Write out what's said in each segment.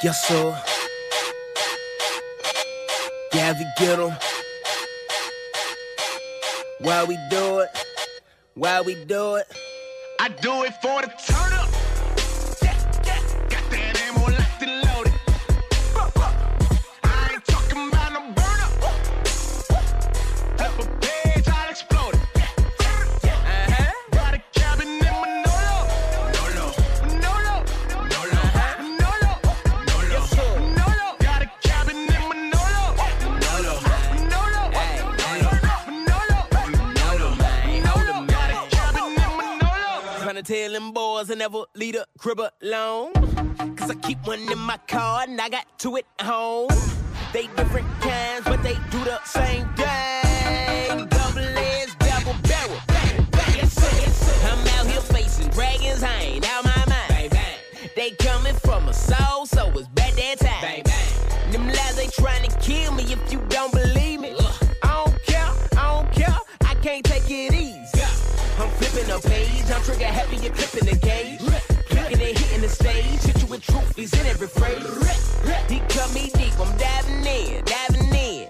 Yes, sir. Yeah, we get 'em. Why we do it? Why we do it? I do it for the turn boys I never leave a crib alone. Cause I keep one in my car and I got two at home. They different kinds, but they do the same thing. Double edged, double barrel. Bang, bang, yes, sir, yes, sir. I'm out here facing dragons, I ain't out my mind. Bang, bang. They coming from a soul, so it's bad that time. Bang, bang. Them lies they trying to kill me if you don't believe me. I don't care, I don't care, I can't take it easy. I'm flipping a page, I'm trigger happy, you're clipping the gauge. Clicking and hitting the stage, hit you with truth, he's in every phrase. He cut me deep, I'm diving in, diving in.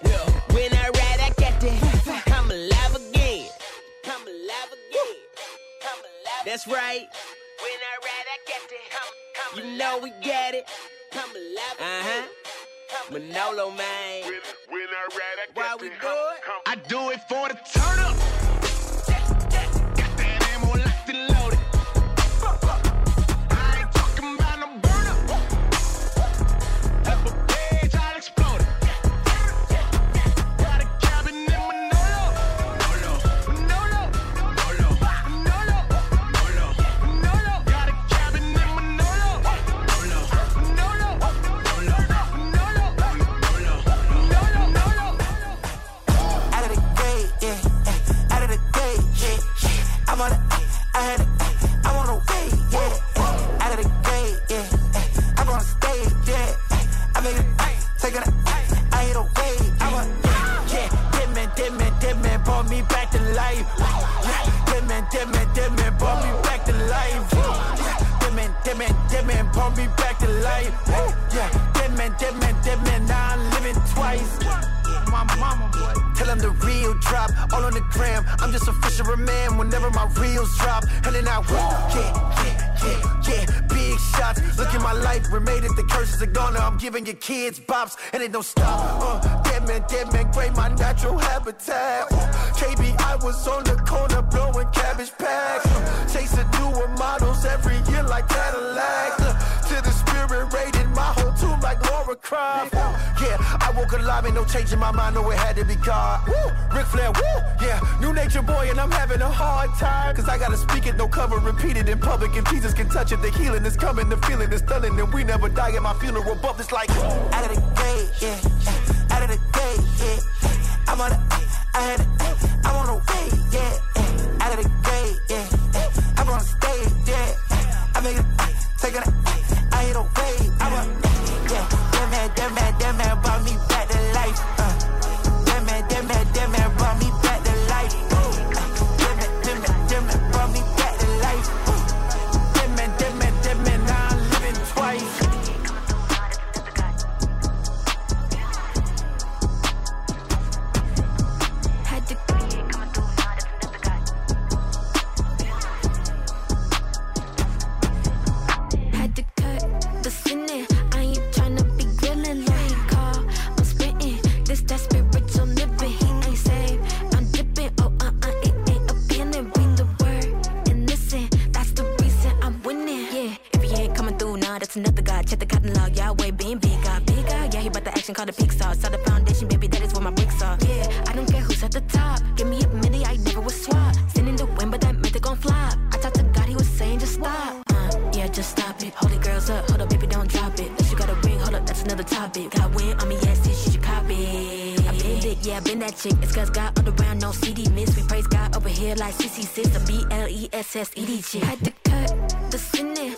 When I ride, I got to come alive again. Come alive again. Come alive. That's right. When I ride, I got to come, come You know we got it. Come alive again. Uh huh. Manolo, man. When, when I ride, I Why got we the do it? I do it for the turn up. The. Now I'm giving your kids bops, and it don't stop. Uh, dead man, dead man, great, my natural habitat. Uh, KB, I was on the corner blowing cabbage packs. Uh, chasing newer models every year like Cadillac. Uh, to the spirit rated my whole tomb like Lara Croft. Woo. Yeah, I woke alive and no change in my mind, no, it had to be God. Woo, Ric Flair, woo, yeah, new nature boy, and I'm having a hard time. Cause I gotta speak it, no cover, repeat it in public. If Jesus can touch it, the healing is coming, the feeling is stunning, and we never die at my funeral. But it's like, out of the gate, yeah, out of the gate, yeah. I'm on the, I had it, I'm on the way, yeah, out of the gate, yeah. I'm on stage, yeah, yeah. I make it, take it, I hit a wave, cause God all around, no CD miss. We praise God over here like CC6, a B L E S S E D chick. Had to cut the sinning.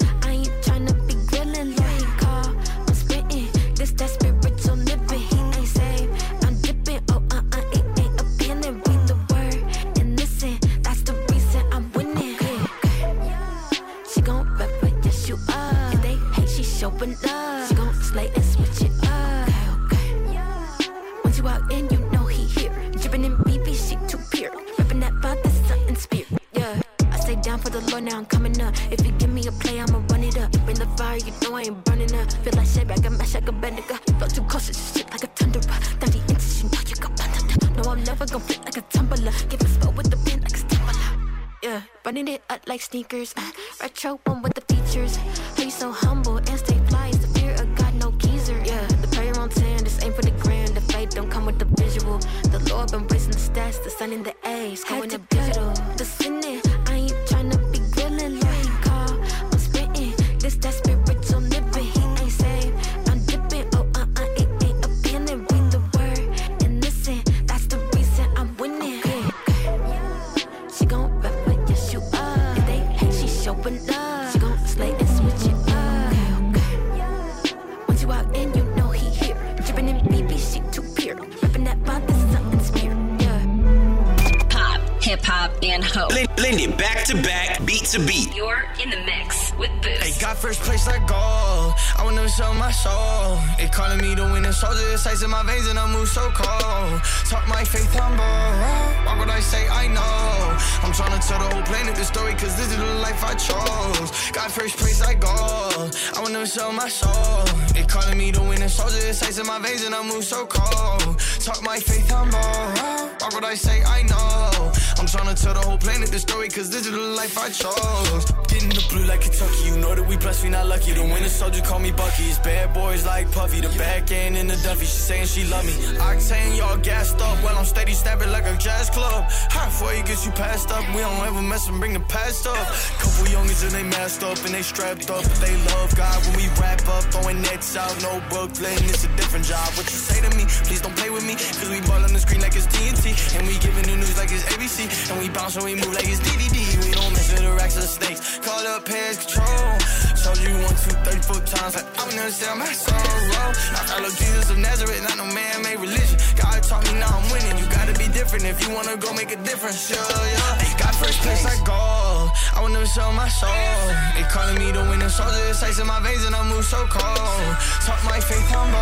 Up. If you give me a play, I'ma run it up. Bring the fire, you know I ain't burning up. Feel like shit, I can mash like a bendigo. Flow too cautious, shit like a thunder. 30 inches, you know you got thunder. No, I'm never gon' flip like a tumbler. Give a spell with the pin like a stimuler. Yeah, running it up like sneakers. Uh, retro one with the features. How so humble and stay fly? It's the fear of God, no geezer. Yeah, the prayer on 10, this ain't for the grand. The faith don't come with the visual. The Lord been raising the stats, the sun in the A's, going digital. Gold. Wanna sell my soul. They calling me the winning soldier. It's ice in my veins and I move so cold. Talk my faith humble. Why would I say I know? I'm trying to tell the whole planet the story, cause this is the life I chose. Getting the blue like Kentucky, you know that we blessed, we not lucky. The winter soldier call me Bucky. It's bad boys like Puffy. The back end in the Duffy, she saying she love me. Octane, y'all gassed up. Well, I'm steady snapping like a jazz club. Halfway gets you passed up. We don't ever mess and bring the past up. Couple youngins and they masked up and they strapped up. But They love God when we wrap up. Throwing nets out, no Brooklyn. It's a different job. What you say to me? Please don't play with me. Cause we ball on the screen like it's TNT. And we giving the news like it's ABC. And we bounce and we move like it's DDD. We don't mess with the racks or snakes. Call up past control. Showed you one, two, 34 times. Like I'm gonna sell my sorrow. I follow Jesus of Nazareth, not no man made religion. God taught me now I'm winning. You gotta be different if you wanna go make a difference. Yeah, yeah. Got first place. Wanna sell my soul. They calling me the winning soldier. It's ice in my veins and I move so cold. Talk my faith humble.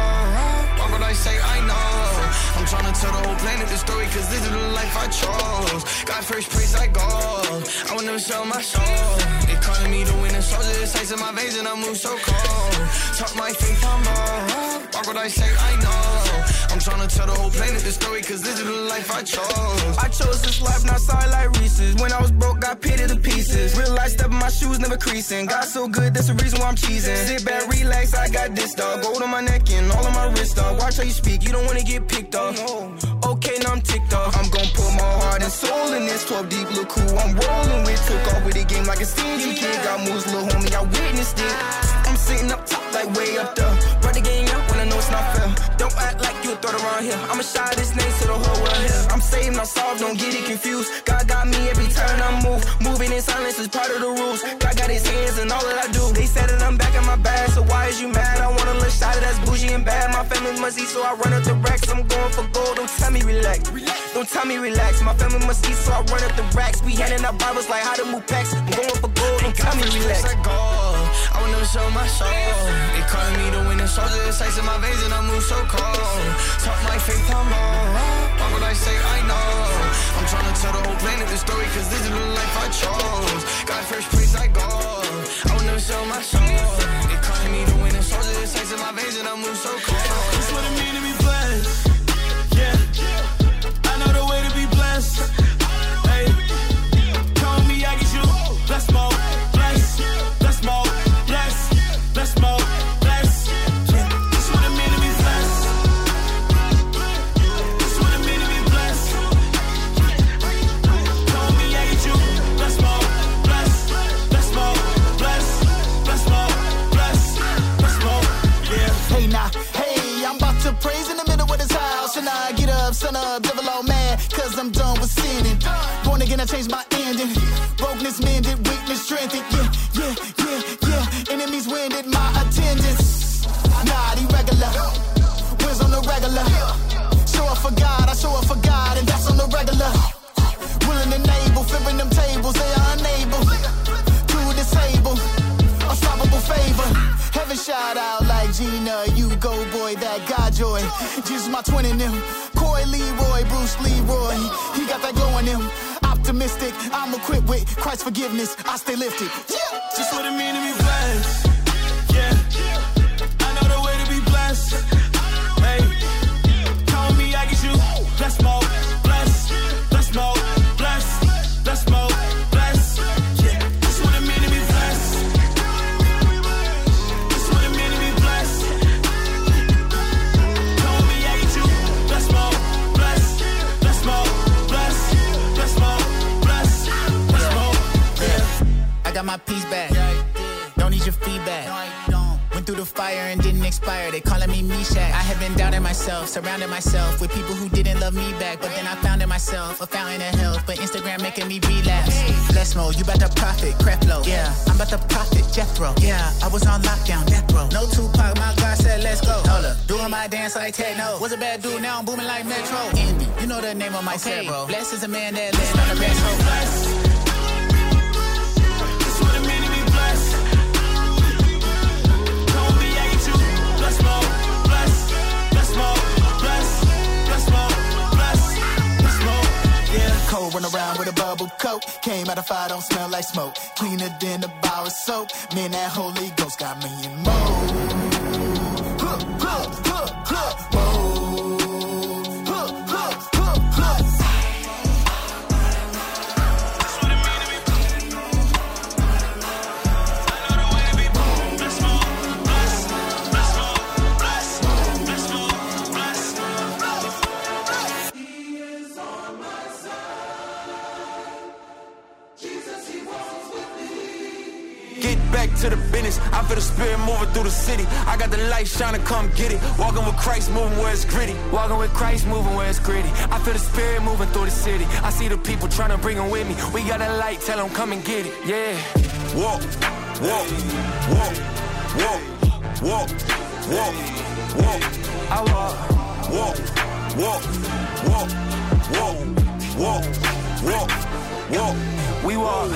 Why would I say I know? I'm trying to tell the whole planet the story, cause this is the life I chose. God first place I go. I wanna sell my soul. They calling me the winning soldier. It's ice in my veins and I move so cold. Talk my faith humble. Why would I say I know? I'm trying to tell the whole planet the story, cause this is the life I chose. I chose this life, not sorry like Reese's. When I was broke, got pitted to pieces. Real Realized stepping my shoes, never creasing. Got so good, that's the reason why I'm cheesing. Sit back, relax, I got this dog. Gold on my neck and all on my wrist dog. Watch how you speak, you don't wanna get picked off. Okay, now I'm ticked off. I'm gon' put my heart and soul in this 12 deep, look who I'm rolling with. Took off with the game like a stingy kid. Got moves, little homie, I witnessed it. I'm sitting up top, like way up there. Run the game it's not fair. Don't act like you a threat around here. I'ma shout this name so the whole world hear. I'm saved, not solved, don't get it confused. God got me every turn I move. Moving in silence is part of the rules. God got his hands in all that My family must eat, so I run up the racks. I'm going for gold, don't tell me relax. Don't tell me relax. My family must eat, so I run up the racks. We handing out Bibles like how to move packs. I'm going for gold, don't tell me relax. Like gold. I wanna sell my soul. They calling me the winning soldier. It's ice in my veins and I move so cold. Talk my faith humble. Why would I say I know? I'm trying to tell the whole planet the story, cause this is the life I chose. Got first place I go. I wanna sell my soul. They calling me the winning soldier. It's ice in my veins and I move so cold. Just what it mean to be blessed. And. They calling me Meshach. I have been doubting myself, surrounded myself with people who didn't love me back. But then I found in myself a fountain of health. But Instagram making me relapse. Bless mo, you about to profit, Creflo. Yeah, I'm about to profit, Jethro. Yeah, I was on lockdown, death row. No Tupac, my God said let's go. Hold up, doing my dance like techno. Was a bad dude, now I'm booming like Metro. Envy, you know the name of my set, bro. Bless is a man that lives on the best hope. Run around with a bubble coat. Came out of fire, don't smell like smoke. Cleaner than a bar of soap. Man, that Holy Ghost got me in mode. Business. I feel the spirit moving through the city. I got the light shining, come get it. Walking with Christ, moving where it's gritty. Walking with Christ, moving where it's gritty. I feel the spirit moving through the city. I see the people trying to bring them with me. We got a light, tell them come and get it. Yeah. Walk, walk, walk, walk, walk, walk, walk. I walk, walk, walk, walk, walk, walk, walk, walk. We walk.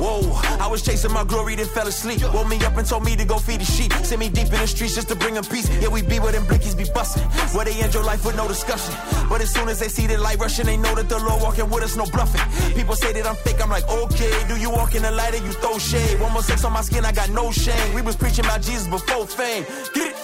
Whoa, I was chasing my glory, then fell asleep. Woke me up and told me to go feed the sheep. Send me deep in the streets just to bring them peace. Yeah, we be where them blickies be busting. Where they end your life with no discussion. But as soon as they see the light rushing, they know that the Lord walking with us, no bluffing. People say that I'm fake, I'm like, okay. Do you walk in the light or you throw shade? One more sex on my skin, I got no shame. We was preaching about Jesus before fame. Get it?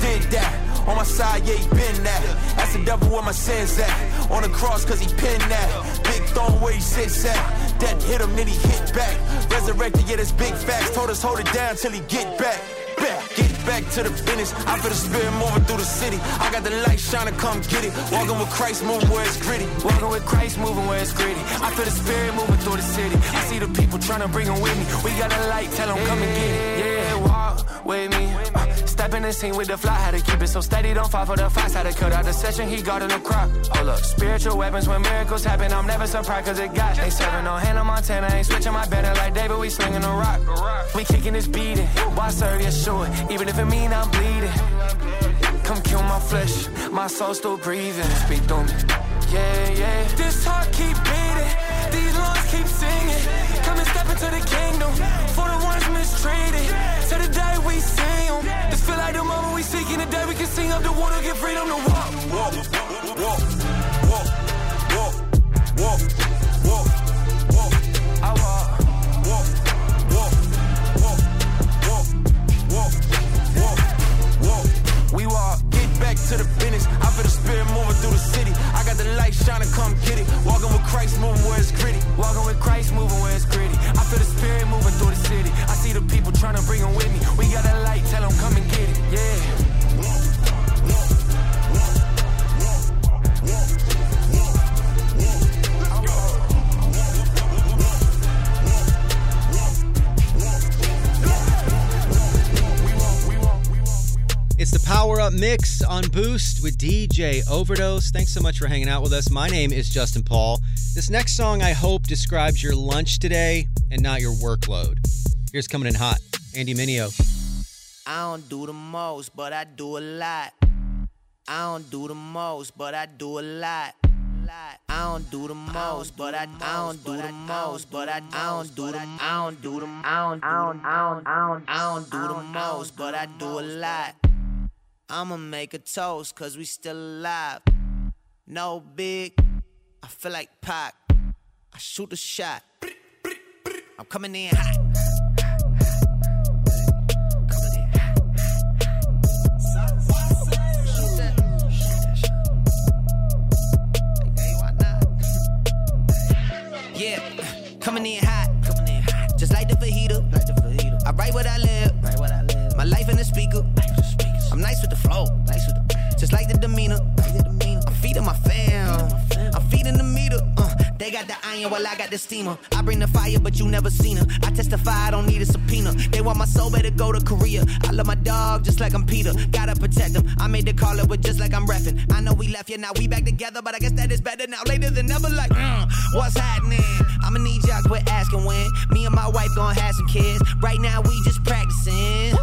Did that. On my side, yeah, he been that. That's the devil where my sins at. On the cross, cause he pinned that. Big throne where he sits at. Death hit him, then he hit back. Resurrected, yeah, that's big facts. Told us hold it down till he get back. Back, get back to the finish. I feel the spirit moving through the city. I got the light shining, come get it. Walking with Christ, moving where it's gritty. Walking with Christ, moving where it's gritty. I feel the spirit moving through the city. I see the people trying to bring them with me. We got a light, tell them come and get it. Yeah, walk with me. Uh, step in the scene with the fly, had to keep it so steady. Don't fall for the fast, had to cut out the session. He got in the crop. Hold up, spiritual weapons when miracles happen. I'm never surprised cause it got. Ain't serving no Hannah Montana, ain't switching my banner like David. We slinging the rock. We kicking this beating. Why serve you sure? Even if it mean I'm bleeding. Come kill my flesh, my soul still breathing. Speak through me. Yeah, yeah. This heart keep beating, these lungs keep singing. Come and step into the kingdom for the This feel like the moment we seeking the day we can sing up the water, get freedom to walk, walk, walk, walk, walk, walk, walk. On Boost with DJ Overdose. Thanks so much for hanging out with us. My name is Justin Paul. This next song, I hope, describes your lunch today and not your workload. Here's coming in hot Andy Mineo. I don't do the most, but I do a lot. I don't do the most, but I do a lot. I don't do the most, but I, don't do the most, but I don't do the I don't do the I don't I don't I don't I don't do the most, but I do a lot. I'ma make a toast, cause we still alive. No big, I feel like Pac. I shoot a shot. I'm coming in hot. Yeah, coming in hot. Just like the fajita. I write what I nice with the flow. Just like the demeanor. I'm feeding my fam. I'm feeding the meter. Uh, they got the iron while I got the steamer. I bring the fire, but you never seen her. I testify, I don't need a subpoena. They want my soul, better go to Korea. I love my dog just like I'm Peter. Gotta protect him. I made the call with just like I'm reffing. I know we left, yeah, now we back together, but I guess that is better now. Later than never, like, mm, what's happening? I'ma need y'all quit asking when. Me and my wife gonna have some kids. Right now, we just practicing.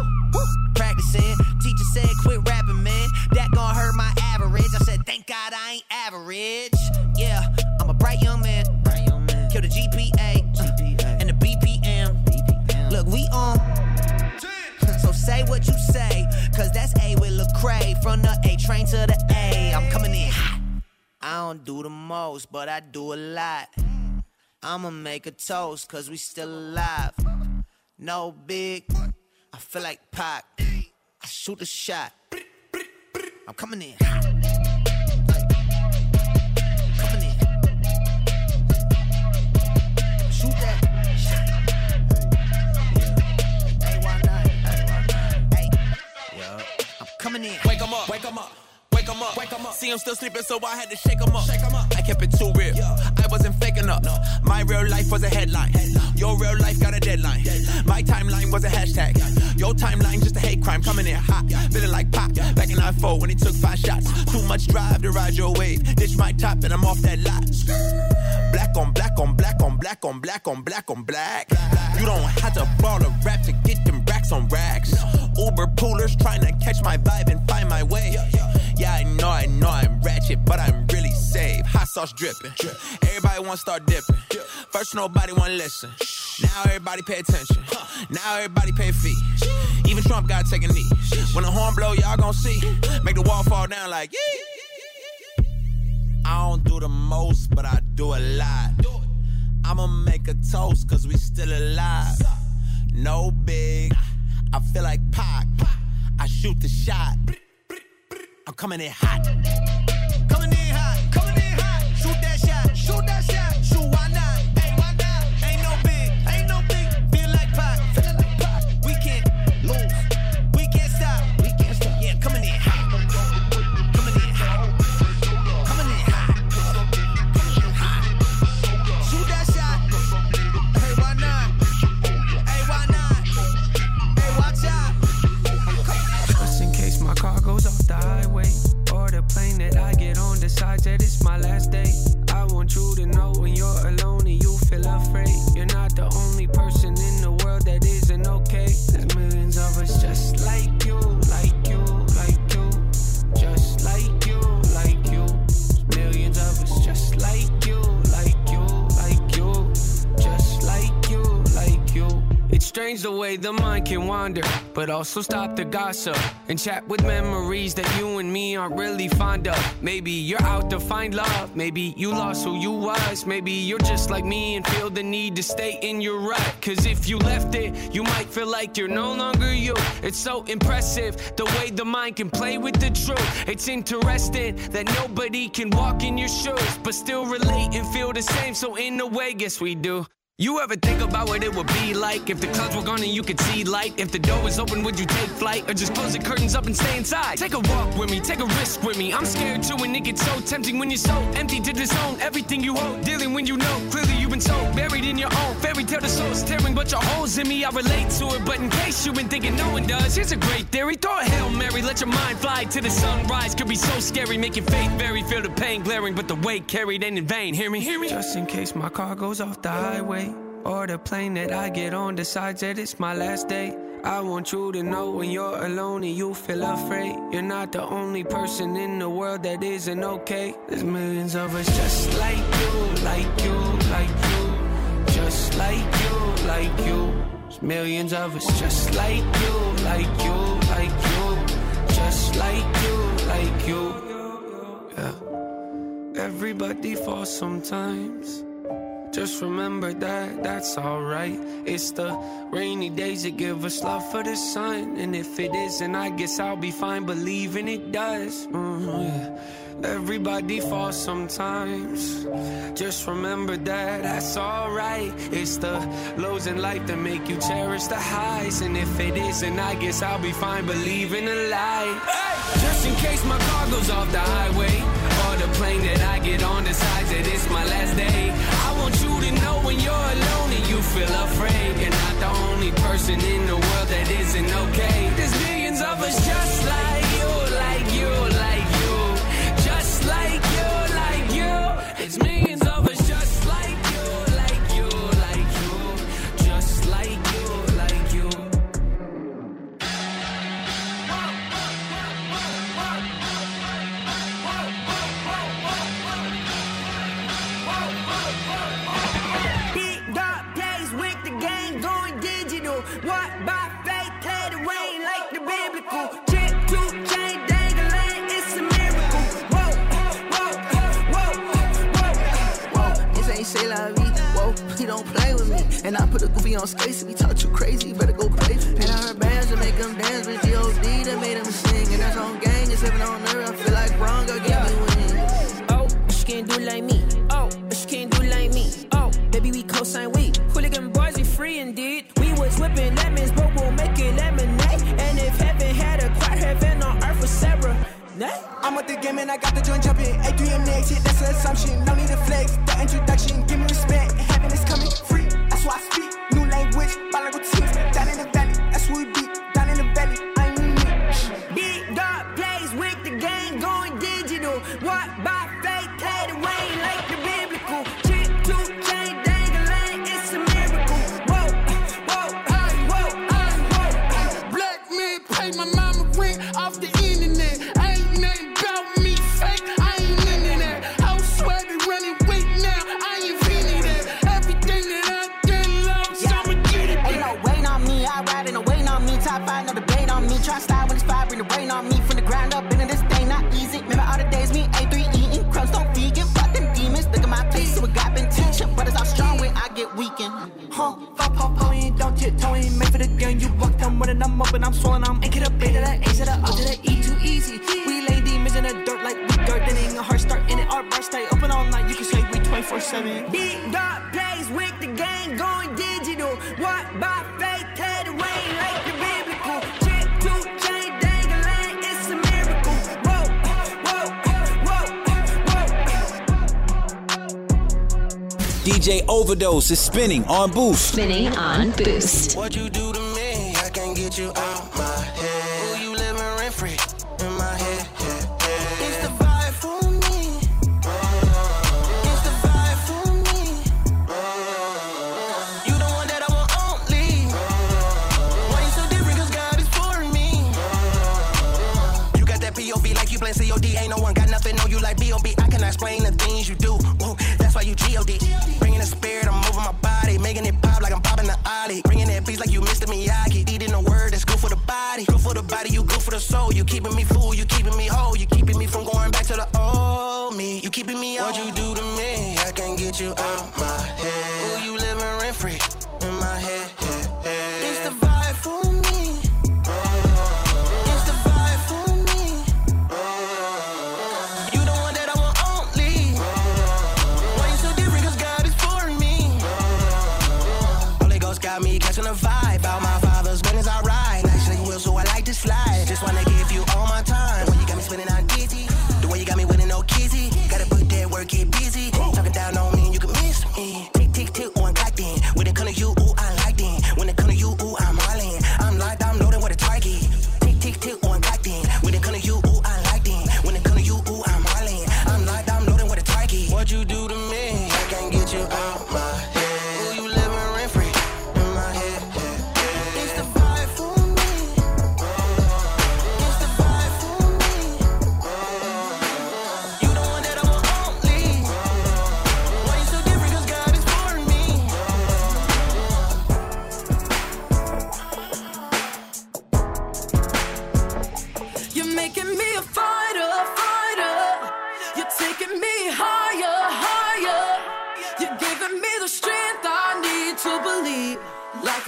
Practicing. Teacher said, quit rapping, man. That gon' hurt my average. I said, thank God I ain't average. Yeah, I'm a bright young man. Kill the GPA, uh, and the BPM. Look, we on. So say what you say, cause that's A with Lecrae. From the A train to the A, I'm coming in hot. I don't do the most, but I do a lot. I'ma make a toast, cause we still alive. No big, I feel like Pac. I shoot a shot. I'm coming in. Coming in. Shoot that. Hey, why not? Hey. I'm coming in. Wake 'em up. Wake 'em up. 'Em up. Wake 'em up. See him still sleeping, so I had to shake 'em up. Shake 'em up. I kept it too real. I wasn't faking up. My real life was a headline. Your real life got a deadline. My timeline was a hashtag. Your timeline just a hate crime coming in hot. Feeling like pop. Back in 94 when he took five shots. Too much drive to ride your wave. Ditch my top and I'm off that lot. Black on black on black on black on black on black on black. You don't have to ball a rap to get them racks on racks. Uber poolers trying to catch my vibe and find my way. Yeah, I know, I know I'm ratchet, but I'm really safe. Hot sauce dripping. Everybody wanna start dipping. First, nobody wanna listen. Now everybody pay attention. Now everybody pay fee. Even Trump gotta take a knee. When the horn blow, y'all gon' see. Make the wall fall down like yee. I don't do the most, but I do a lot. I'ma make a toast, cause we still alive. No big, I feel like Pac. I shoot the shot. I'm coming in hot. Strange the way the mind can wander, but also stop the gossip and chat with memories that you and me aren't really fond of. Maybe you're out to find love, maybe you lost who you was, maybe you're just like me and feel the need to stay in your rut. Cause if you left it, you might feel like you're no longer you. It's so impressive the way the mind can play with the truth. It's interesting that nobody can walk in your shoes, but still relate and feel the same. So, in a way, guess we do. You ever think about what it would be like if the clouds were gone and you could see light? If the door was open, would you take flight or just close the curtains up and stay inside? Take a walk with me, take a risk with me. I'm scared too, and it gets so tempting when you're so empty to disown everything you hold. Dealing when you know clearly you've been so buried in your own fairy tale. The soul's tearing, but your holes in me. I relate to it, but in case you've been thinking no one does, here's a great theory. Throw a hail mary, let your mind fly to the sunrise. Could be so scary, make your faith vary. Feel the pain glaring, but the weight carried ain't in vain. Hear me, hear me. Just in case my car goes off the highway. Or the plane that I get on decides that it's my last day. I want you to know when you're alone and you feel afraid. You're not the only person in the world that isn't okay. There's millions of us just like you, like you, like you. Just like you, like you. There's millions of us just like you, like you, like you. Just like you, like you. Yeah. Everybody falls sometimes. Just remember that, that's alright. It's the rainy days that give us love for the sun. And if it isn't, I guess I'll be fine believing it does. Mhm, yeah. Everybody falls sometimes. Just remember that, that's alright. It's the lows in life that make you cherish the highs. And if it isn't, I guess I'll be fine believing a lie. Just in case my car goes off the highway. Or the plane that I get on decides that it's my last day. Want you to know when you're alone and you feel afraid. You're not the only person in the world that isn't okay. There's millions of us just like you, like you, like you. Just like you, like you. It's millions And I put a goofy on skates. If he talk too crazy, you better go crazy. And I heard bands to make them dance with G.O.D. that made them sing. And that's on gang, it's heaven on earth. I feel like wrong, girl, give me wings. Oh, she can't do like me. Oh, she can't do like me. Oh, baby, we co-sign we. Hooligan boys, we free indeed. We was whipping lemons, but we'll make it lemonade. And if heaven had a quiet heaven on earth for Sarah. Nah. I'm with the game and I got the joint jumping. A3M next shit, that's an assumption. I'm up and I'm swollen. I'm A to the B to the A to the O to the E, too easy. We lay demons in the dirt like we gardening. A heart start in it, our bar stay open all night. You can say we 24 7. Big dark days with the gang going digital. What by faith, let it rain like the biblical. Chip to chain dangling, it's a miracle. Whoa, whoa, DJ Overdose is spinning on Boost. Spinning on Boost. What you do get you out my head. Ooh, you living rent free in my head. It's the vibe for me. It's the vibe for me. You the one that I want only. Why you so different? Cause God is for me. You got that POV like you play COD. Ain't no one got nothing on you like B.O.B. I cannot explain the things you do. Whoa, that's why you G.O.D. Bringing the spirit, I'm moving my body. Making it pop like I'm popping the Ollie. Bringing that beats like you Mr. Miyagi. Soul. You keeping me full, you keeping me whole. You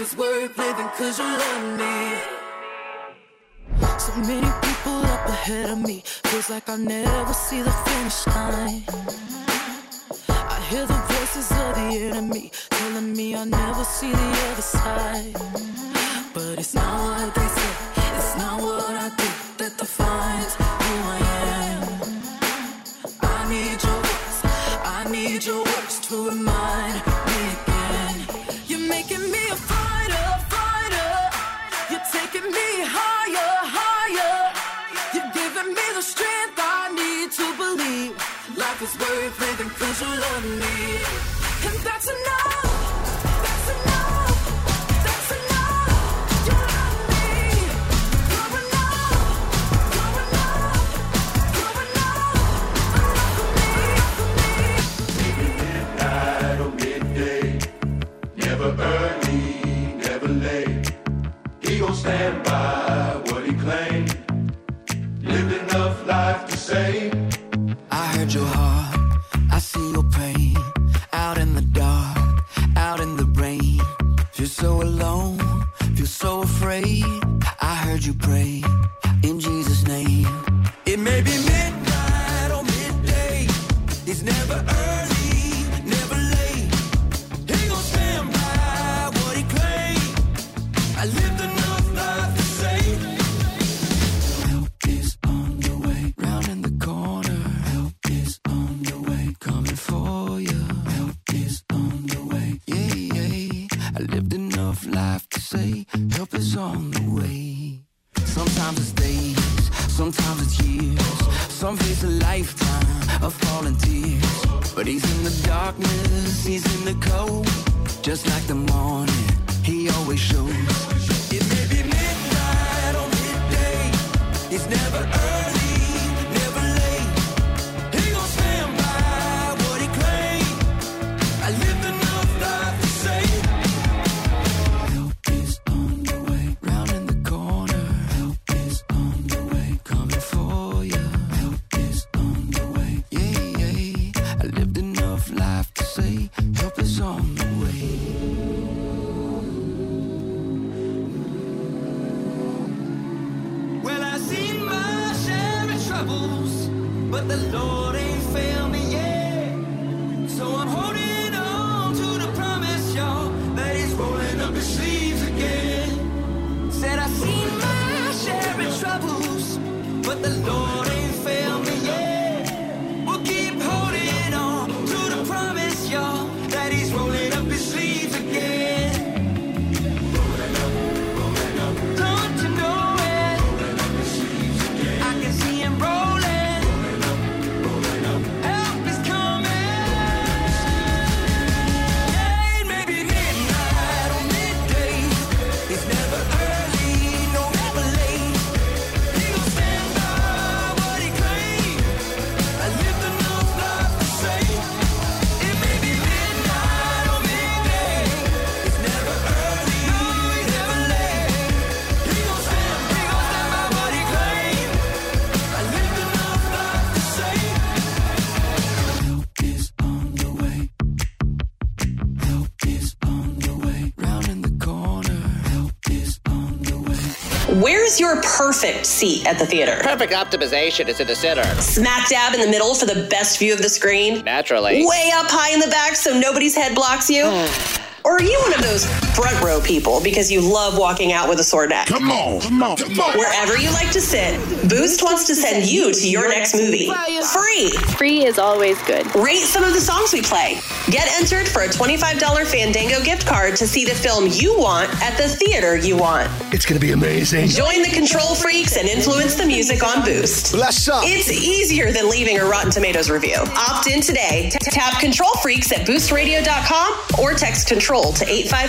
is worth living cause you love me. So many people up ahead of me. Feels like I'll never see the finish line. I hear the voices of the enemy telling me I'll never see the other side. But it's not what they say, it's not what is worth living cause you love me. And that's enough. Just like the Where's your perfect seat at the theater? Perfect optimization is in the center. Smack dab in the middle for the best view of the screen? Naturally. Way up high in the back so nobody's head blocks you? Hmm. Or are you one of those front row people because you love walking out with a sore neck? Come on, come on, come on. Wherever you like to sit, Boost wants to send you to your next movie. Free. Free is always good. Rate some of the songs we play. Get entered for a $25 Fandango gift card to see the film you want at the theater you want. It's gonna be amazing. Join the control freaks and influence the music on Boost. Bless up. It's easier than leaving a Rotten Tomatoes review. Opt in today. T- tap Control Freaks at boostradio.com or text control roll to 855. 855-